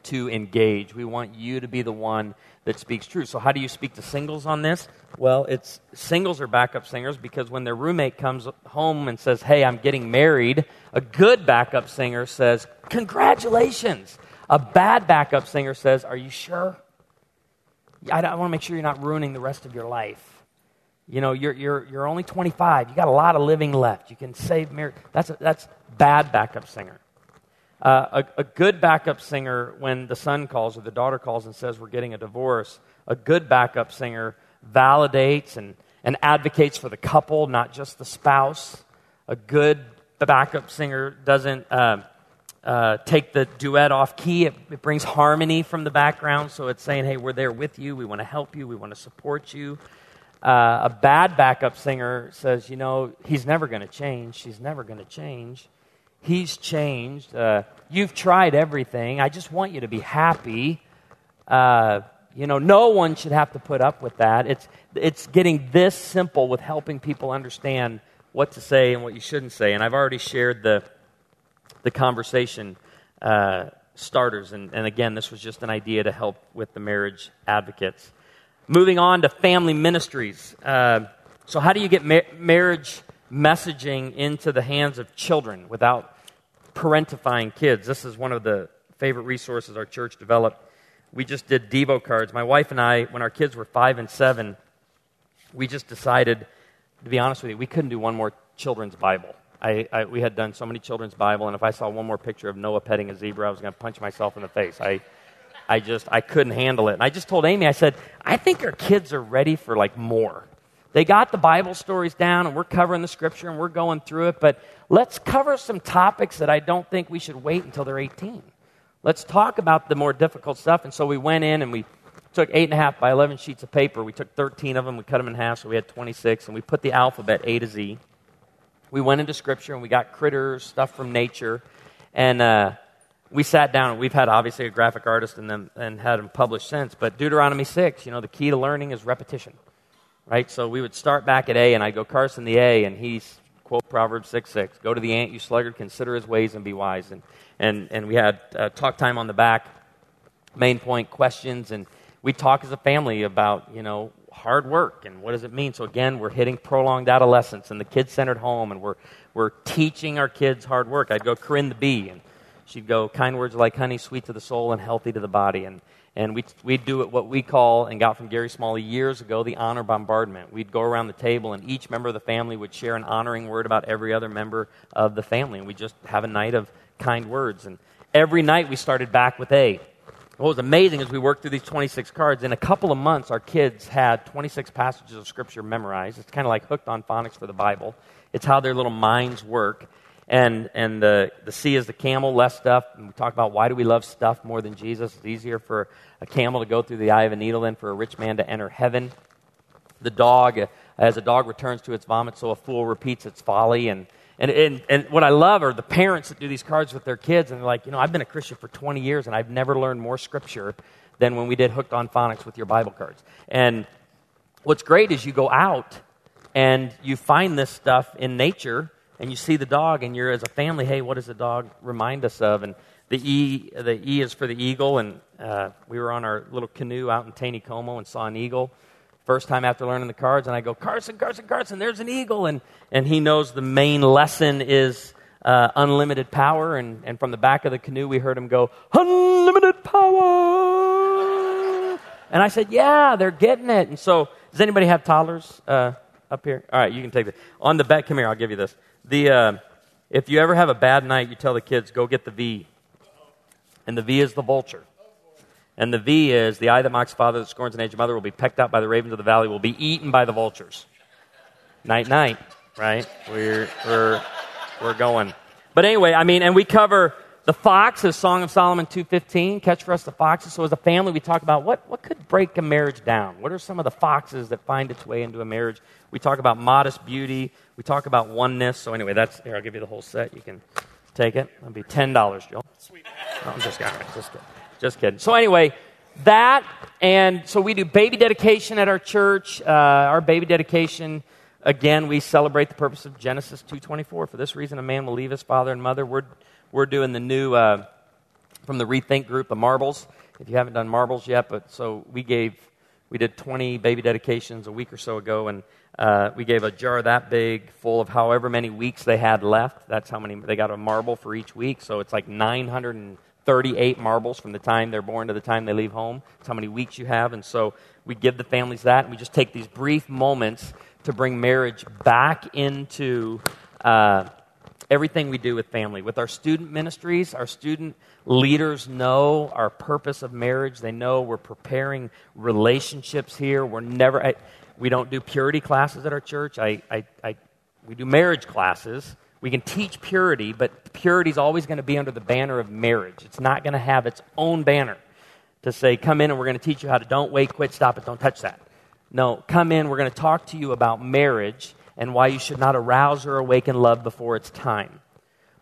to engage. We want you to be the one that speaks truth. So, how do you speak to singles on this? Well, it's singles are backup singers because when their roommate comes home and says, Hey, I'm getting married, a good backup singer says, Congratulations. A bad backup singer says, Are you sure? I, I want to make sure you're not ruining the rest of your life. You know, you're, you're, you're only 25. You got a lot of living left. You can save marriage. That's, a, that's bad backup singer. Uh, a, a, good backup singer, when the son calls or the daughter calls and says, We're getting a divorce, a good backup singer validates and, and advocates for the couple, not just the spouse. A good backup singer doesn't uh, uh, take the duet off key, it, it brings harmony from the background. So it's saying, Hey, we're there with you. We want to help you. We want to support you. Uh, a bad backup singer says, You know, he's never going to change. She's never going to change. He's changed. Uh, you've tried everything. I just want you to be happy. Uh, you know, no one should have to put up with that. It's, it's getting this simple with helping people understand what to say and what you shouldn't say. And I've already shared the, the conversation uh, starters. And, and again, this was just an idea to help with the marriage advocates. Moving on to family ministries. Uh, so, how do you get ma- marriage messaging into the hands of children without parentifying kids. This is one of the favorite resources our church developed. We just did Devo cards. My wife and I, when our kids were five and seven, we just decided, to be honest with you, we couldn't do one more children's Bible. I, I, we had done so many children's Bible, and if I saw one more picture of Noah petting a zebra, I was going to punch myself in the face. I, I just, I couldn't handle it. And I just told Amy, I said, I think our kids are ready for like more. They got the Bible stories down, and we're covering the scripture and we're going through it, but let's cover some topics that I don't think we should wait until they're 18. Let's talk about the more difficult stuff. And so we went in and we took eight and a half by 11 sheets of paper. We took 13 of them, we cut them in half, so we had 26, and we put the alphabet A to Z. We went into scripture and we got critters, stuff from nature, and uh, we sat down. and We've had obviously a graphic artist in them and had them published since, but Deuteronomy 6, you know, the key to learning is repetition right? So we would start back at A, and I'd go, Carson, the A, and he's, quote Proverbs 6 6. Go to the ant, you sluggard, consider his ways and be wise. And, and, and we had uh, talk time on the back, main point questions, and we talk as a family about, you know, hard work and what does it mean. So again, we're hitting prolonged adolescence and the kid centered home, and we're, we're teaching our kids hard work. I'd go, Corinne the bee, and she'd go, kind words like honey, sweet to the soul and healthy to the body. And, and we, we'd do what we call, and got from Gary Smalley years ago, the honor bombardment. We'd go around the table, and each member of the family would share an honoring word about every other member of the family. And we just have a night of kind words. And every night we started back with A. What was amazing is we worked through these 26 cards. In a couple of months, our kids had 26 passages of Scripture memorized. It's kind of like hooked on phonics for the Bible. It's how their little minds work. And, and the, the C is the camel, less stuff. And we talk about why do we love stuff more than Jesus. It's easier for a camel to go through the eye of a needle than for a rich man to enter heaven. The dog, as a dog returns to its vomit, so a fool repeats its folly. And, and, and, and what I love are the parents that do these cards with their kids. And they're like, you know, I've been a Christian for 20 years and I've never learned more scripture than when we did Hooked on Phonics with your Bible cards. And what's great is you go out and you find this stuff in nature and you see the dog and you're as a family, hey, what does the dog remind us of? And the E, the E is for the eagle, and uh, we were on our little canoe out in Taneycomo and saw an eagle. First time after learning the cards, and I go, Carson, Carson, Carson, there's an eagle. And, and he knows the main lesson is uh, unlimited power. And, and from the back of the canoe, we heard him go, Unlimited power. And I said, Yeah, they're getting it. And so, does anybody have toddlers uh, up here? All right, you can take it. On the back, come here, I'll give you this. The, uh, if you ever have a bad night, you tell the kids, go get the V. And the V is the vulture. And the V is the eye that mocks father, that scorns an aged mother, will be pecked out by the ravens of the valley, will be eaten by the vultures. Night, night, right? We're, we're, we're going. But anyway, I mean, and we cover the fox is Song of Solomon 2.15, catch for us the foxes. So as a family, we talk about what, what could break a marriage down? What are some of the foxes that find its way into a marriage? We talk about modest beauty. We talk about oneness. So anyway, that's, here, I'll give you the whole set. You can take it. It'll be $10, Joel. Sweet. No, I'm just kidding. Just kidding. Just kidding. So anyway, that, and so we do baby dedication at our church. Uh, our baby dedication again we celebrate the purpose of genesis 2.24 for this reason a man will leave his father and mother we're we're doing the new, uh, from the Rethink group, the marbles. If you haven't done marbles yet, but so we gave, we did 20 baby dedications a week or so ago, and uh, we gave a jar that big full of however many weeks they had left. That's how many, they got a marble for each week, so it's like 938 marbles from the time they're born to the time they leave home. It's how many weeks you have, and so we give the families that, and we just take these brief moments to bring marriage back into. Uh, everything we do with family. With our student ministries, our student leaders know our purpose of marriage. They know we're preparing relationships here. We're never, I, we don't do purity classes at our church. I, I, I, we do marriage classes. We can teach purity, but purity is always going to be under the banner of marriage. It's not going to have its own banner to say, come in and we're going to teach you how to don't wait, quit, stop it, don't touch that. No, come in, we're going to talk to you about marriage and why you should not arouse or awaken love before it's time.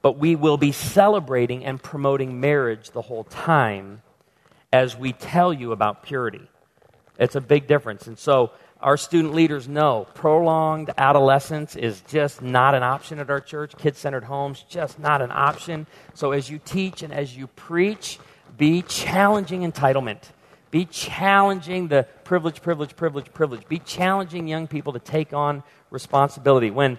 But we will be celebrating and promoting marriage the whole time as we tell you about purity. It's a big difference. And so our student leaders know prolonged adolescence is just not an option at our church. Kid centered homes, just not an option. So as you teach and as you preach, be challenging entitlement. Be challenging the privilege, privilege, privilege, privilege. Be challenging young people to take on responsibility. When,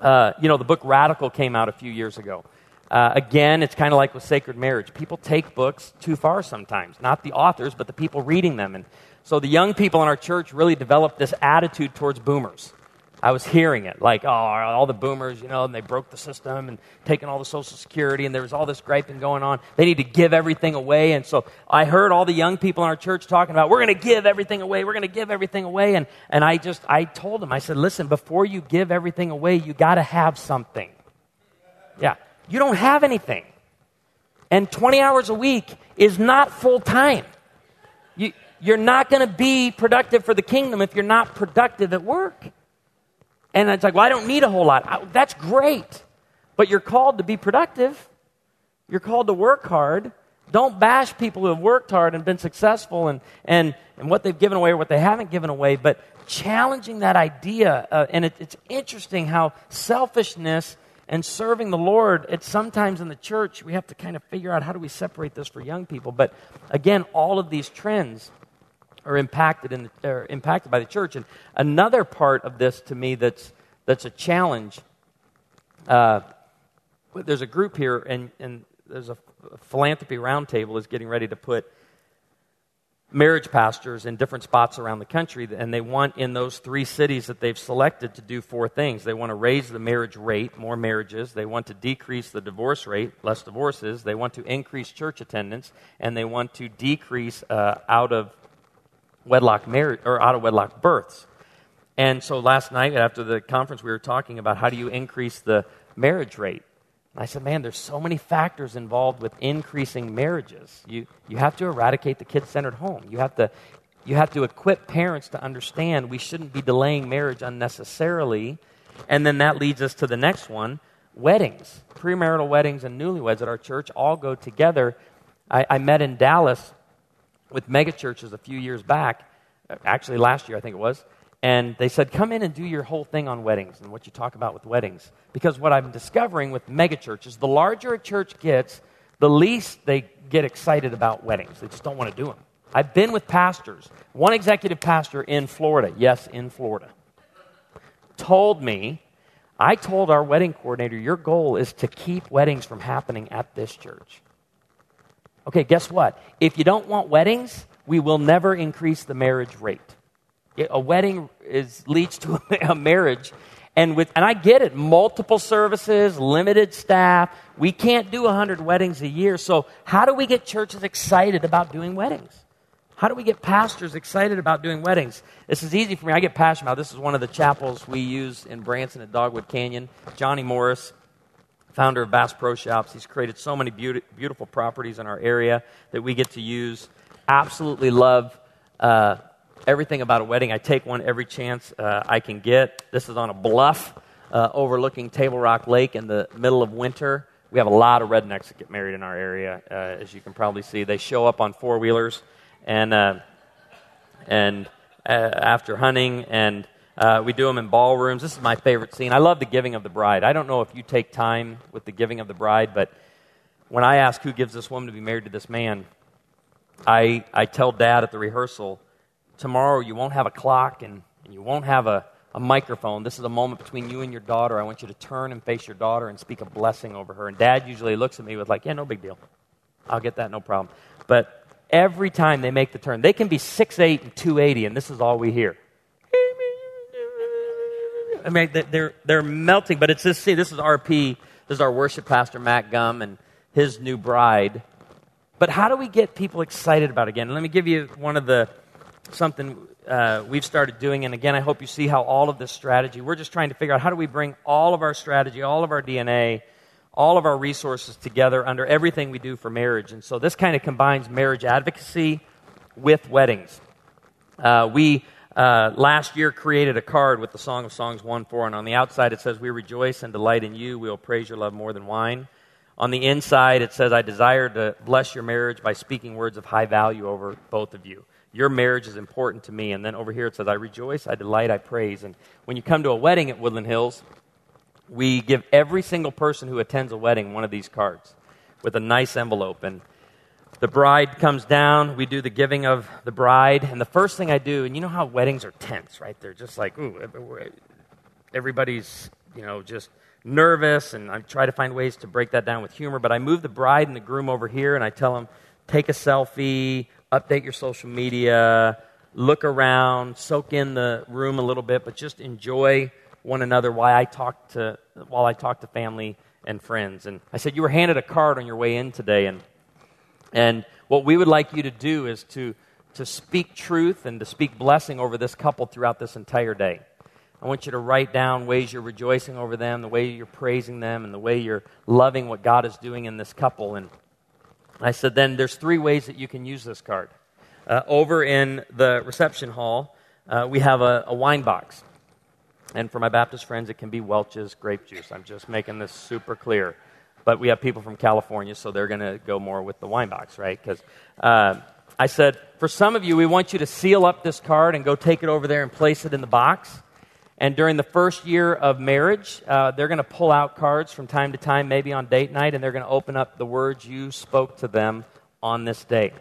uh, you know, the book Radical came out a few years ago. Uh, again, it's kind of like with sacred marriage. People take books too far sometimes. Not the authors, but the people reading them. And so the young people in our church really developed this attitude towards boomers. I was hearing it like, oh, all the boomers, you know, and they broke the system and taking all the Social Security, and there was all this griping going on. They need to give everything away. And so I heard all the young people in our church talking about, we're going to give everything away. We're going to give everything away. And, and I just, I told them, I said, listen, before you give everything away, you got to have something. Yeah. You don't have anything. And 20 hours a week is not full time. You, you're not going to be productive for the kingdom if you're not productive at work. And it's like, well, I don't need a whole lot. I, that's great. But you're called to be productive. You're called to work hard. Don't bash people who have worked hard and been successful and, and, and what they've given away or what they haven't given away, but challenging that idea. Uh, and it, it's interesting how selfishness and serving the Lord, it's sometimes in the church, we have to kind of figure out how do we separate this for young people. But again, all of these trends are impacted, in the, are impacted by the church. And another part of this to me that's, that's a challenge uh, there's a group here, and, and there's a philanthropy roundtable is getting ready to put marriage pastors in different spots around the country, and they want in those three cities that they've selected to do four things. They want to raise the marriage rate, more marriages. They want to decrease the divorce rate, less divorces. They want to increase church attendance, and they want to decrease uh, out of wedlock marriage or out of wedlock births. And so last night after the conference, we were talking about how do you increase the marriage rate. And I said, man, there's so many factors involved with increasing marriages. You, you have to eradicate the kid centered home. You have, to, you have to equip parents to understand we shouldn't be delaying marriage unnecessarily. And then that leads us to the next one weddings. Premarital weddings and newlyweds at our church all go together. I, I met in Dallas with megachurches a few years back, actually last year, I think it was, and they said, Come in and do your whole thing on weddings and what you talk about with weddings. Because what I'm discovering with megachurches, the larger a church gets, the least they get excited about weddings. They just don't want to do them. I've been with pastors, one executive pastor in Florida, yes, in Florida, told me, I told our wedding coordinator, your goal is to keep weddings from happening at this church. Okay, guess what? If you don't want weddings, we will never increase the marriage rate. A wedding is, leads to a marriage. And, with, and I get it, multiple services, limited staff. We can't do 100 weddings a year. So, how do we get churches excited about doing weddings? How do we get pastors excited about doing weddings? This is easy for me. I get passionate about this. is one of the chapels we use in Branson at Dogwood Canyon. Johnny Morris, founder of Bass Pro Shops. He's created so many beauty, beautiful properties in our area that we get to use. Absolutely love uh, everything about a wedding. I take one every chance uh, I can get. This is on a bluff uh, overlooking Table Rock Lake in the middle of winter. We have a lot of rednecks that get married in our area, uh, as you can probably see. They show up on four wheelers and uh, and uh, after hunting and uh, we do them in ballrooms. This is my favorite scene. I love the giving of the bride. I don't know if you take time with the giving of the bride, but when I ask who gives this woman to be married to this man, I, I tell dad at the rehearsal, tomorrow you won't have a clock and, and you won't have a, a microphone. This is a moment between you and your daughter. I want you to turn and face your daughter and speak a blessing over her. And dad usually looks at me with, like, yeah, no big deal. I'll get that, no problem. But every time they make the turn, they can be 6'8 and 280, and this is all we hear. I mean, they're, they're melting, but it's this, see, this is RP. This is our worship pastor, Matt Gum, and his new bride. But how do we get people excited about it again? Let me give you one of the, something uh, we've started doing. And again, I hope you see how all of this strategy, we're just trying to figure out how do we bring all of our strategy, all of our DNA, all of our resources together under everything we do for marriage. And so this kind of combines marriage advocacy with weddings. Uh, we uh, last year created a card with the Song of Songs 1 4, and on the outside it says, We rejoice and delight in you. We will praise your love more than wine. On the inside it says, I desire to bless your marriage by speaking words of high value over both of you. Your marriage is important to me. And then over here it says, I rejoice, I delight, I praise. And when you come to a wedding at Woodland Hills, we give every single person who attends a wedding one of these cards with a nice envelope. And the bride comes down. We do the giving of the bride. And the first thing I do, and you know how weddings are tense, right? They're just like, ooh, everybody's, you know, just nervous. And I try to find ways to break that down with humor. But I move the bride and the groom over here and I tell them, take a selfie, update your social media, look around, soak in the room a little bit, but just enjoy one another while I talk to, while I talk to family and friends. And I said, You were handed a card on your way in today. And and what we would like you to do is to, to speak truth and to speak blessing over this couple throughout this entire day. I want you to write down ways you're rejoicing over them, the way you're praising them, and the way you're loving what God is doing in this couple. And I said, then there's three ways that you can use this card. Uh, over in the reception hall, uh, we have a, a wine box. And for my Baptist friends, it can be Welch's grape juice. I'm just making this super clear but we have people from California, so they're going to go more with the wine box, right? Because uh, I said, for some of you, we want you to seal up this card and go take it over there and place it in the box. And during the first year of marriage, uh, they're going to pull out cards from time to time, maybe on date night, and they're going to open up the words you spoke to them on this day.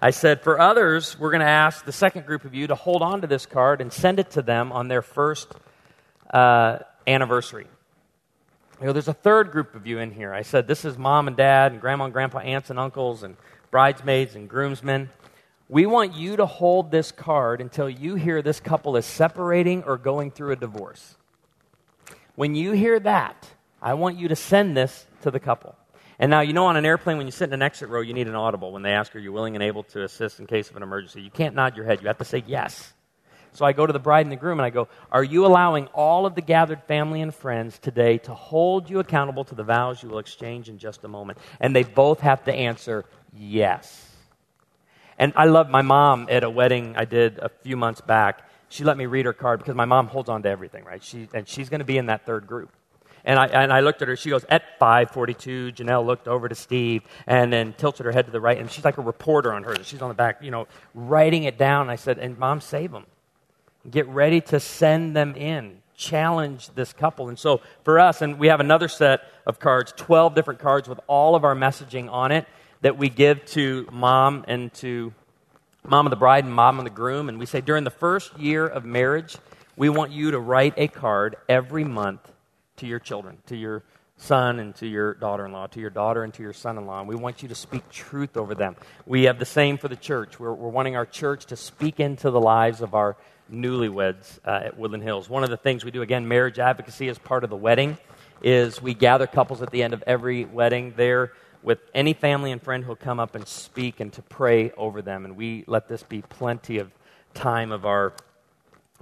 I said, for others, we're going to ask the second group of you to hold on to this card and send it to them on their first uh, anniversary. You know, there's a third group of you in here. I said, this is mom and dad, and grandma and grandpa, aunts and uncles, and bridesmaids and groomsmen. We want you to hold this card until you hear this couple is separating or going through a divorce. When you hear that, I want you to send this to the couple. And now, you know, on an airplane, when you sit in an exit row, you need an audible. When they ask, Are you willing and able to assist in case of an emergency? You can't nod your head. You have to say yes. So I go to the bride and the groom and I go, Are you allowing all of the gathered family and friends today to hold you accountable to the vows you will exchange in just a moment? And they both have to answer yes. And I love my mom at a wedding I did a few months back. She let me read her card because my mom holds on to everything, right? She, and she's going to be in that third group. And I, and I looked at her. She goes, at 542, Janelle looked over to Steve and then tilted her head to the right. And she's like a reporter on her. She's on the back, you know, writing it down. I said, and mom, save them. Get ready to send them in. Challenge this couple. And so for us, and we have another set of cards, 12 different cards with all of our messaging on it that we give to mom and to mom of the bride and mom of the groom. And we say during the first year of marriage, we want you to write a card every month to your children, to your son and to your daughter in law, to your daughter and to your son in law. And we want you to speak truth over them. We have the same for the church. We're, we're wanting our church to speak into the lives of our newlyweds uh, at Woodland Hills. One of the things we do, again, marriage advocacy as part of the wedding, is we gather couples at the end of every wedding there with any family and friend who'll come up and speak and to pray over them. And we let this be plenty of time of our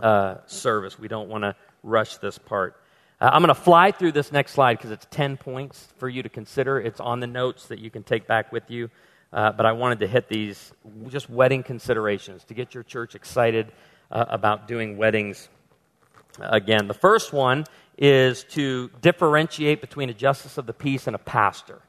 uh, service. We don't want to rush this part. Uh, I'm going to fly through this next slide because it's 10 points for you to consider. It's on the notes that you can take back with you. Uh, but I wanted to hit these just wedding considerations to get your church excited uh, about doing weddings again. The first one is to differentiate between a justice of the peace and a pastor.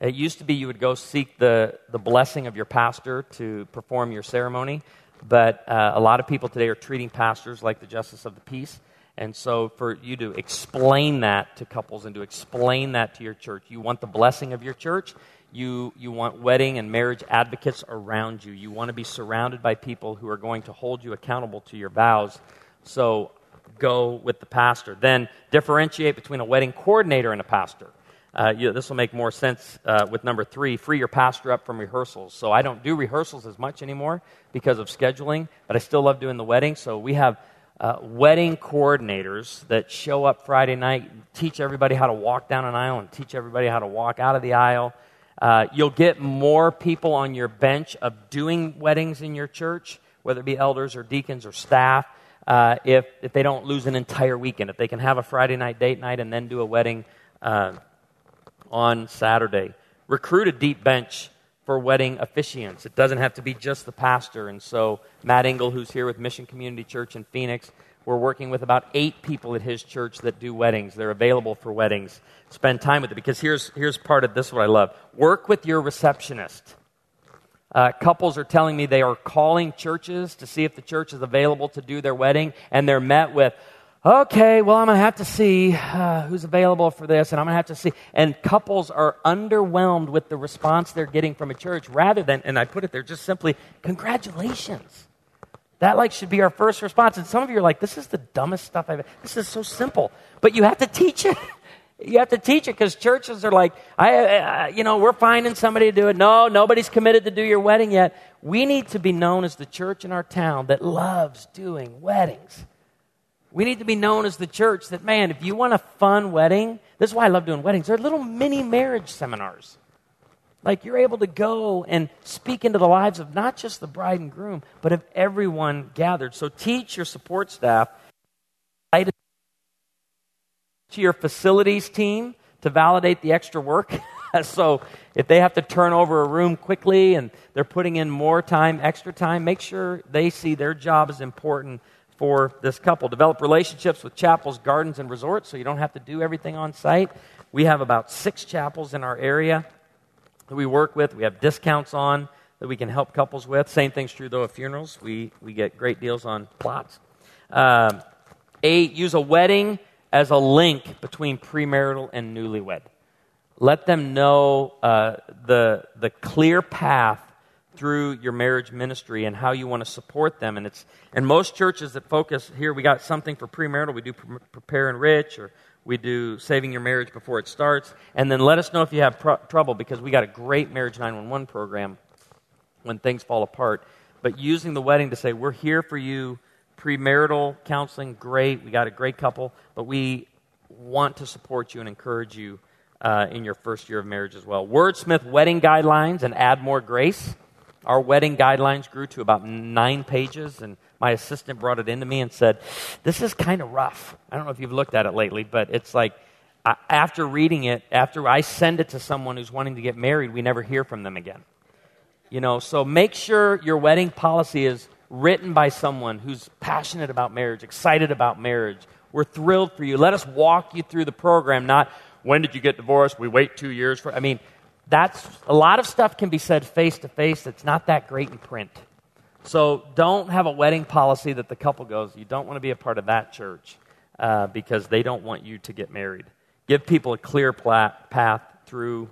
It used to be you would go seek the, the blessing of your pastor to perform your ceremony, but uh, a lot of people today are treating pastors like the justice of the peace. And so, for you to explain that to couples and to explain that to your church, you want the blessing of your church. You, you want wedding and marriage advocates around you. You want to be surrounded by people who are going to hold you accountable to your vows. So, go with the pastor. Then, differentiate between a wedding coordinator and a pastor. Uh, you this will make more sense uh, with number three free your pastor up from rehearsals. So, I don't do rehearsals as much anymore because of scheduling, but I still love doing the wedding. So, we have uh, wedding coordinators that show up Friday night, teach everybody how to walk down an aisle and teach everybody how to walk out of the aisle. Uh, you'll get more people on your bench of doing weddings in your church, whether it be elders or deacons or staff, uh, if, if they don't lose an entire weekend. If they can have a Friday night date night and then do a wedding uh, on Saturday. Recruit a deep bench for wedding officiants. It doesn't have to be just the pastor. And so, Matt Engel, who's here with Mission Community Church in Phoenix, we're working with about eight people at his church that do weddings. They're available for weddings. Spend time with it because here's, here's part of this what I love work with your receptionist. Uh, couples are telling me they are calling churches to see if the church is available to do their wedding, and they're met with, okay, well, I'm going to have to see uh, who's available for this, and I'm going to have to see. And couples are underwhelmed with the response they're getting from a church rather than, and I put it there just simply, congratulations. That like should be our first response. And some of you are like, this is the dumbest stuff I've, ever. this is so simple. But you have to teach it. you have to teach it because churches are like, I, I, you know, we're finding somebody to do it. No, nobody's committed to do your wedding yet. We need to be known as the church in our town that loves doing weddings. We need to be known as the church that, man, if you want a fun wedding, this is why I love doing weddings. They're little mini marriage seminars. Like you're able to go and speak into the lives of not just the bride and groom, but of everyone gathered. So teach your support staff to your facilities team to validate the extra work. so if they have to turn over a room quickly and they're putting in more time, extra time, make sure they see their job is important for this couple. Develop relationships with chapels, gardens, and resorts so you don't have to do everything on site. We have about six chapels in our area that we work with. We have discounts on that we can help couples with. Same thing's true, though, of funerals. We, we get great deals on plots. Um, eight, use a wedding as a link between premarital and newlywed. Let them know uh, the, the clear path through your marriage ministry and how you want to support them. And it's and most churches that focus here, we got something for premarital. We do Prepare/Enrich, or we do saving your marriage before it starts. And then let us know if you have trouble because we got a great marriage 911 program when things fall apart. But using the wedding to say we're here for you, premarital counseling, great. We got a great couple, but we want to support you and encourage you. Uh, in your first year of marriage as well. Wordsmith wedding guidelines and add more grace. Our wedding guidelines grew to about nine pages, and my assistant brought it into me and said, This is kind of rough. I don't know if you've looked at it lately, but it's like after reading it, after I send it to someone who's wanting to get married, we never hear from them again. You know, so make sure your wedding policy is written by someone who's passionate about marriage, excited about marriage. We're thrilled for you. Let us walk you through the program, not when did you get divorced? We wait two years for. I mean, that's a lot of stuff can be said face to face that's not that great in print. So don't have a wedding policy that the couple goes, you don't want to be a part of that church uh, because they don't want you to get married. Give people a clear plat- path through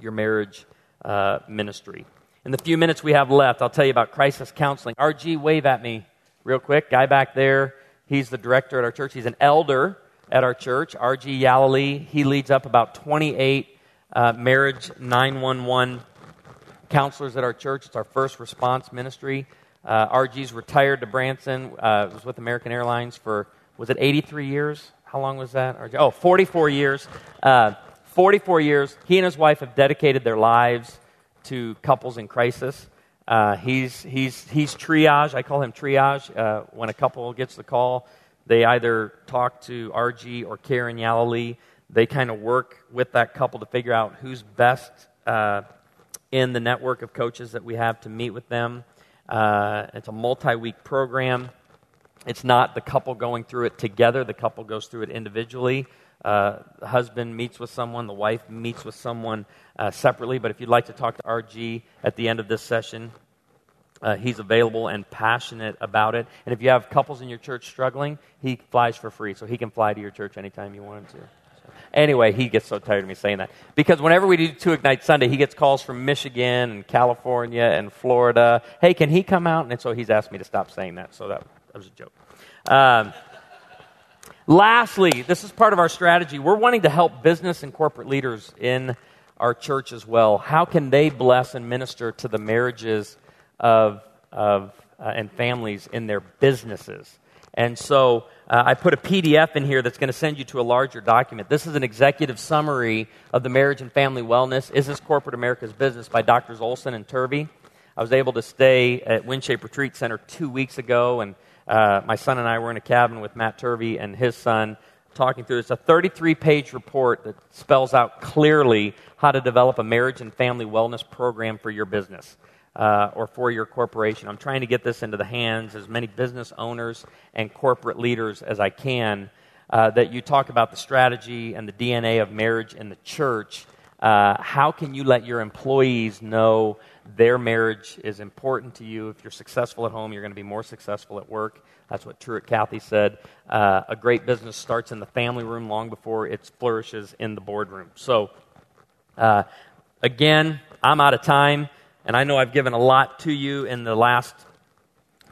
your marriage uh, ministry. In the few minutes we have left, I'll tell you about crisis counseling. RG, wave at me real quick. Guy back there, he's the director at our church. He's an elder at our church, RG Yalilee. He leads up about 28 uh, Marriage 911 counselors at our church. It's our first response ministry. Uh, RG's retired to Branson, uh, was with American Airlines for, was it 83 years? How long was that? RG? Oh, 44 years. Uh, 44 years. He and his wife have dedicated their lives to couples in crisis. Uh, he's, he's, he's triage. I call him triage. Uh, when a couple gets the call They either talk to RG or Karen Yalalee. They kind of work with that couple to figure out who's best uh, in the network of coaches that we have to meet with them. Uh, it's a multi week program. It's not the couple going through it together, the couple goes through it individually. Uh, the husband meets with someone, the wife meets with someone uh, separately. But if you'd like to talk to RG at the end of this session, uh, he's available and passionate about it. And if you have couples in your church struggling, he flies for free, so he can fly to your church anytime you want him to. Anyway, he gets so tired of me saying that. Because whenever we do Two Ignite Sunday, he gets calls from Michigan and California and Florida. Hey, can he come out? And so he's asked me to stop saying that, so that, that was a joke. Um, lastly, this is part of our strategy. We're wanting to help business and corporate leaders in our church as well. How can they bless and minister to the marriages of, of uh, and families in their businesses. And so uh, I put a PDF in here that's going to send you to a larger document. This is an executive summary of the marriage and family wellness. Is this corporate America's business by Doctors Olson and Turvey? I was able to stay at WinShape Retreat Center two weeks ago, and uh, my son and I were in a cabin with Matt Turvey and his son talking through. It's a 33 page report that spells out clearly how to develop a marriage and family wellness program for your business uh, or for your corporation. I'm trying to get this into the hands as many business owners and corporate leaders as I can. Uh, that you talk about the strategy and the DNA of marriage in the church. Uh, how can you let your employees know their marriage is important to you? If you're successful at home, you're going to be more successful at work. That's what Truett Cathy said. Uh, a great business starts in the family room long before it flourishes in the boardroom. So, uh, again, I'm out of time. And I know I've given a lot to you in the last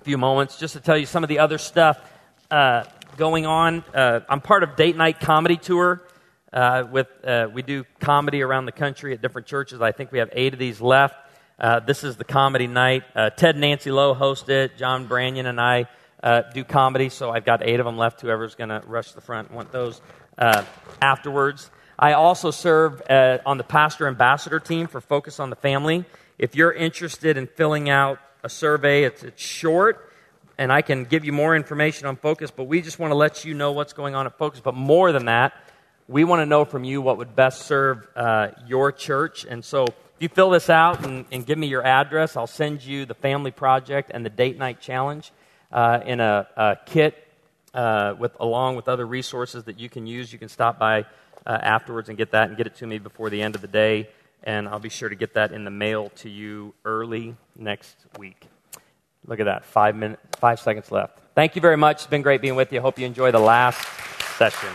few moments. Just to tell you some of the other stuff uh, going on, uh, I'm part of Date Night Comedy Tour. Uh, with uh, we do comedy around the country at different churches. I think we have eight of these left. Uh, this is the comedy night. Uh, Ted Nancy Lowe host it. John Branyan and I do comedy, so I've got eight of them left. Whoever's going to rush the front want those afterwards. I also serve on the pastor ambassador team for Focus on the Family. If you're interested in filling out a survey, it's, it's short, and I can give you more information on Focus, but we just want to let you know what's going on at Focus. But more than that, we want to know from you what would best serve uh, your church. And so if you fill this out and, and, give me your address, I'll send you the Family Project and the Date Night Challenge uh, in a, a kit uh, with, along with other resources that you can use. You can stop by uh, afterwards and get that and get it to me before the end of the day and I'll be sure to get that in the mail to you early next week. Look at that, five minutes, five seconds left. Thank you very much. It's been great being with you. Hope you enjoy the last session.